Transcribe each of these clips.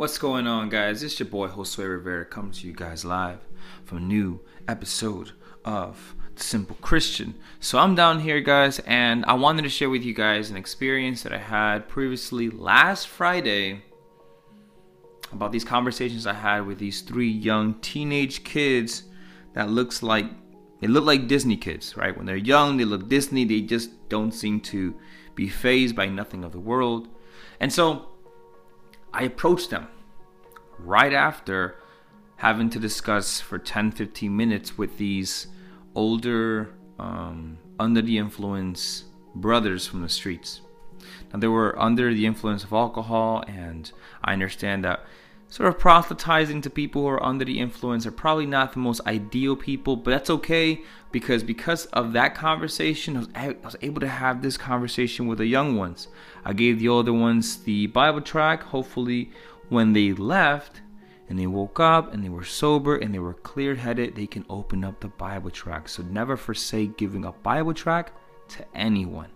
What's going on, guys? It's your boy Josue Rivera coming to you guys live from a new episode of The Simple Christian. So, I'm down here, guys, and I wanted to share with you guys an experience that I had previously last Friday about these conversations I had with these three young teenage kids that looks like they look like Disney kids, right? When they're young, they look Disney, they just don't seem to be phased by nothing of the world. And so I approached them right after having to discuss for 10 15 minutes with these older, um, under the influence brothers from the streets. Now, they were under the influence of alcohol, and I understand that sort of proselytizing to people who are under the influence are probably not the most ideal people, but that's okay because because of that conversation, I was, I was able to have this conversation with the young ones. I gave the older ones the Bible tract. Hopefully, when they left and they woke up and they were sober and they were clear headed, they can open up the Bible tract. So never forsake giving a Bible tract to anyone.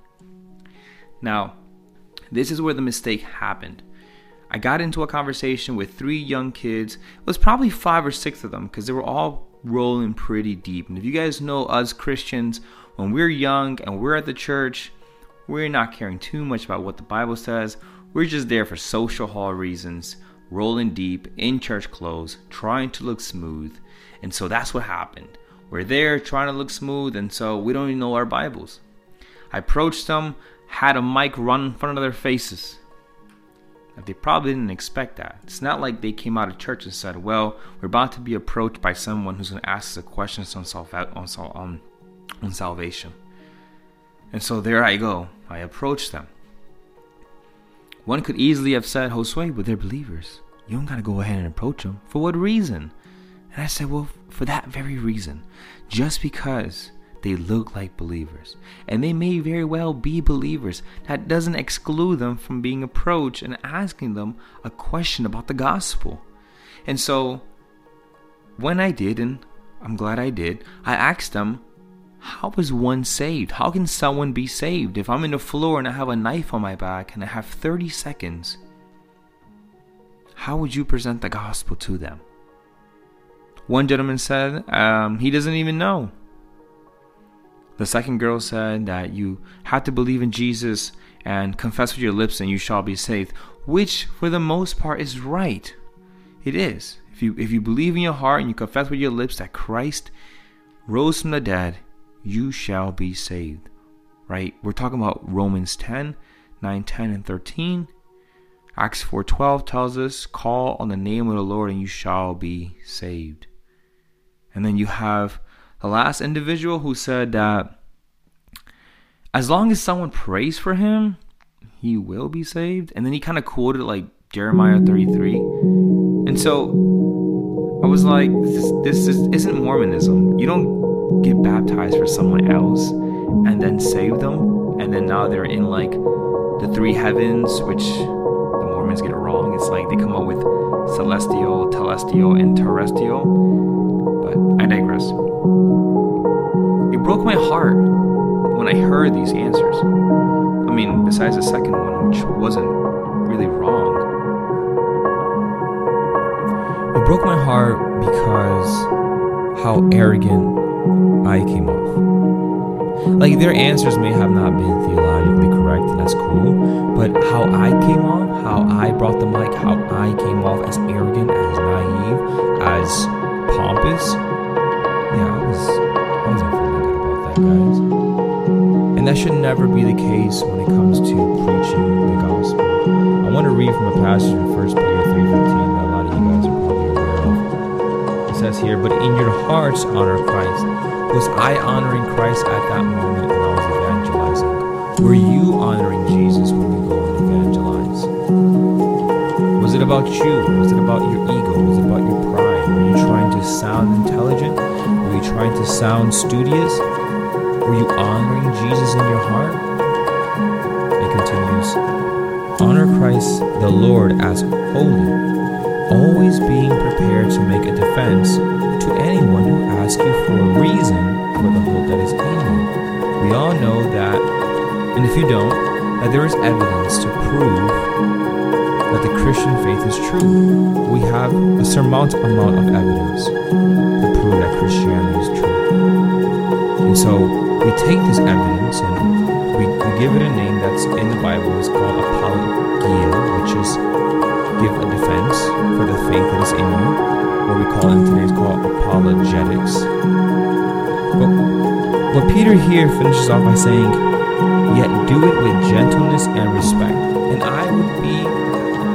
Now, this is where the mistake happened I got into a conversation with three young kids. It was probably five or six of them because they were all rolling pretty deep. And if you guys know us Christians, when we're young and we're at the church, we're not caring too much about what the Bible says. We're just there for social hall reasons, rolling deep in church clothes, trying to look smooth. And so that's what happened. We're there trying to look smooth, and so we don't even know our Bibles. I approached them, had a mic run in front of their faces they probably didn't expect that. It's not like they came out of church and said, "Well, we're about to be approached by someone who's going to ask us a question on, on, on, um, on salvation." And so there I go. I approached them. One could easily have said, "Josue, but they're believers. You don't got to go ahead and approach them. For what reason?" And I said, "Well, for that very reason. Just because they look like believers. And they may very well be believers. That doesn't exclude them from being approached and asking them a question about the gospel. And so, when I did, and I'm glad I did, I asked them, How is one saved? How can someone be saved? If I'm in the floor and I have a knife on my back and I have 30 seconds, how would you present the gospel to them? One gentleman said um, he doesn't even know. The second girl said that you have to believe in Jesus and confess with your lips and you shall be saved, which for the most part is right. It is. If you if you believe in your heart and you confess with your lips that Christ rose from the dead, you shall be saved. Right? We're talking about Romans 10, 9, 10, and 13. Acts 4:12 tells us, "Call on the name of the Lord and you shall be saved." And then you have the last individual who said that as long as someone prays for him, he will be saved. And then he kind of quoted like Jeremiah 33. And so I was like, this, this is, isn't Mormonism. You don't get baptized for someone else and then save them. And then now they're in like the three heavens, which the Mormons get it wrong. It's like they come up with celestial, telestial, and terrestrial. But I digress. It broke my heart when I heard these answers. I mean, besides the second one, which wasn't really wrong. It broke my heart because how arrogant I came off. Like, their answers may have not been theologically correct, and that's cool, but how I came off, how I brought the mic, how I came off as arrogant, as naive, as pompous, yeah, I was, I wasn't feeling good about that, guys. And that should never be the case when it comes to preaching the gospel. I want to read from a passage in 1 Peter 3.15 that a lot of you guys are probably aware of. It says here, But in your hearts honor Christ. Was I honoring Christ at that moment when I was evangelizing? Were you honoring Jesus when you go and evangelize? Was it about you? Was it about your ego? Was it about your pride? Were you trying to sound intelligent? Were you trying to sound studious? Were you honoring Jesus in your heart? It continues Honor Christ the Lord as holy, always being prepared to make a defense to anyone who asks you for a reason for the hope that is in you. We all know that, and if you don't, that there is evidence to prove that the Christian faith is true. We have a surmountable amount of evidence to prove that Christianity is true. And so we take this evidence and we, we give it a name that's in the Bible. It's called apologia, which is give a defense for the faith that is in you. What we call it today is called apologetics. But what Peter here finishes off by saying, yet do it with gentleness and respect. And I would be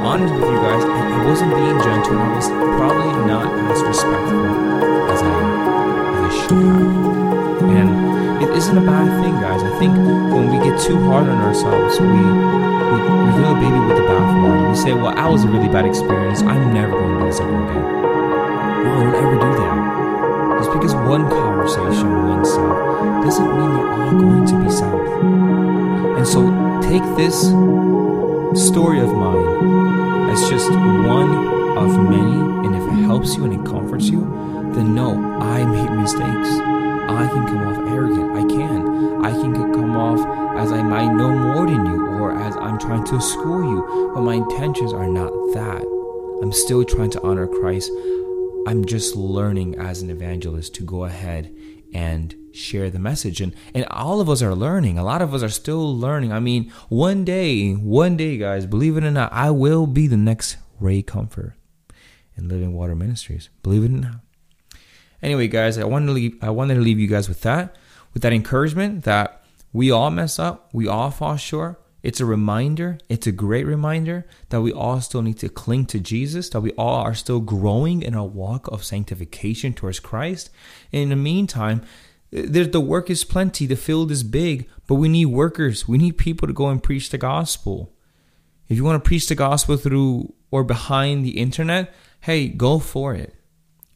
honest with you guys, I wasn't being gentle, I was probably not as respectful as I, as I should have. And it isn't a bad thing, guys. I think when we get too hard on ourselves, we we, we throw the baby with the bathwater. We say, well, that was a really bad experience. I'm never going to do this ever again. No, don't ever do that. Just because one conversation went south doesn't mean they're all going to be south. And so take this story of mine as just one of many, and if it helps you and it comforts you, then no, I made mistakes. I can come off arrogant. I can. I can come off as I might know more than you or as I'm trying to school you, but my intentions are not that. I'm still trying to honor Christ. I'm just learning as an evangelist to go ahead and share the message. And and all of us are learning. A lot of us are still learning. I mean one day one day guys believe it or not i will be the next Ray Comfort in living water ministries. Believe it or not. Anyway guys i wanted to leave i wanted to leave you guys with that with that encouragement that we all mess up we all fall short it's a reminder, it's a great reminder that we all still need to cling to Jesus, that we all are still growing in our walk of sanctification towards Christ. And in the meantime, the work is plenty, the field is big, but we need workers. We need people to go and preach the gospel. If you want to preach the gospel through or behind the internet, hey, go for it.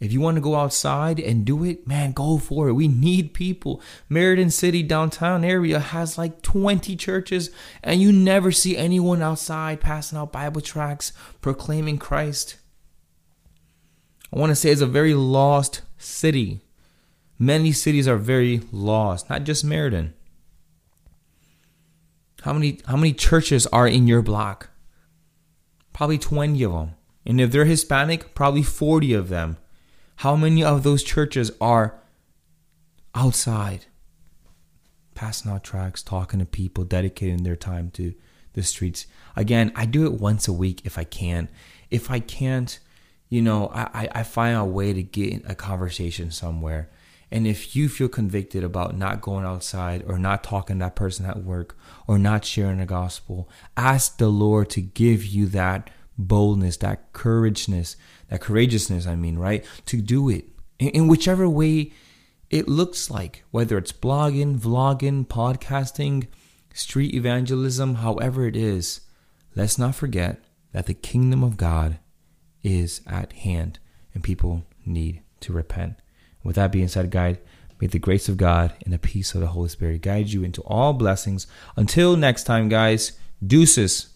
If you want to go outside and do it, man, go for it. We need people. Meriden City downtown area has like 20 churches, and you never see anyone outside passing out Bible tracts proclaiming Christ. I want to say it's a very lost city. Many cities are very lost, not just Meriden. How many how many churches are in your block? Probably 20 of them. And if they're Hispanic, probably 40 of them. How many of those churches are outside passing out tracts, talking to people, dedicating their time to the streets? Again, I do it once a week if I can. If I can't, you know, I, I find a way to get a conversation somewhere. And if you feel convicted about not going outside or not talking to that person at work or not sharing the gospel, ask the Lord to give you that boldness, that courageousness, that courageousness, I mean, right? To do it in, in whichever way it looks like, whether it's blogging, vlogging, podcasting, street evangelism, however it is. Let's not forget that the kingdom of God is at hand and people need to repent. With that being said, guide, may the grace of God and the peace of the Holy Spirit guide you into all blessings. Until next time, guys, deuces.